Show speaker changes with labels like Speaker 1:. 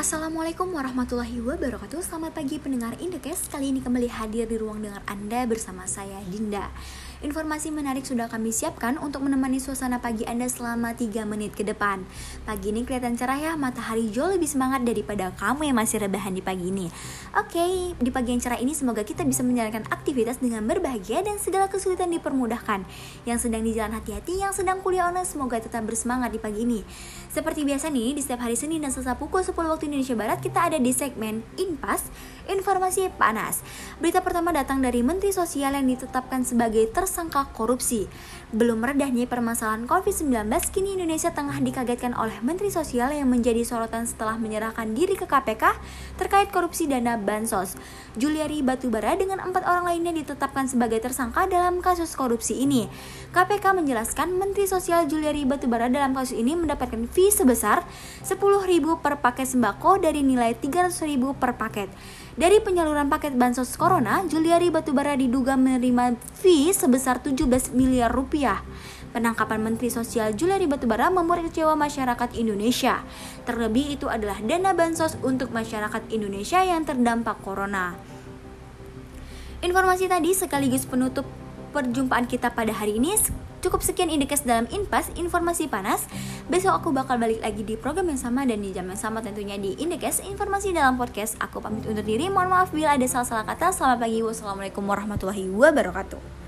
Speaker 1: Assalamualaikum warahmatullahi wabarakatuh. Selamat pagi pendengar Indekes. Kali ini kembali hadir di ruang dengar Anda bersama saya Dinda Informasi menarik sudah kami siapkan untuk menemani suasana pagi Anda selama 3 menit ke depan. Pagi ini kelihatan cerah ya, matahari jauh lebih semangat daripada kamu yang masih rebahan di pagi ini. Oke, di pagi yang cerah ini semoga kita bisa menjalankan aktivitas dengan berbahagia dan segala kesulitan dipermudahkan. Yang sedang di jalan hati-hati, yang sedang kuliah online semoga tetap bersemangat di pagi ini. Seperti biasa nih, di setiap hari Senin dan Selasa pukul 10 waktu Indonesia Barat kita ada di segmen Inpas Informasi Panas. Berita pertama datang dari Menteri Sosial yang ditetapkan sebagai tersangka korupsi. Belum meredahnya permasalahan COVID-19, kini Indonesia tengah dikagetkan oleh Menteri Sosial yang menjadi sorotan setelah menyerahkan diri ke KPK terkait korupsi dana bansos. Juliari Batubara dengan empat orang lainnya ditetapkan sebagai tersangka dalam kasus korupsi ini. KPK menjelaskan Menteri Sosial Juliari Batubara dalam kasus ini mendapatkan fee sebesar 10.000 per paket sembako dari nilai 300.000 per paket. Dari penyaluran paket bansos corona, Juliari Batubara diduga menerima fee sebesar 17 miliar rupiah. Penangkapan Menteri Sosial Juliari Batubara membuat kecewa masyarakat Indonesia. Terlebih itu adalah dana bansos untuk masyarakat Indonesia yang terdampak corona. Informasi tadi sekaligus penutup perjumpaan kita pada hari ini. Cukup sekian indeks dalam Inpas, informasi panas. Besok aku bakal balik lagi di program yang sama dan di jam yang sama tentunya di Indeks Informasi dalam podcast. Aku pamit undur diri. Mohon maaf bila ada salah-salah kata. Selamat pagi. Wassalamualaikum warahmatullahi wabarakatuh.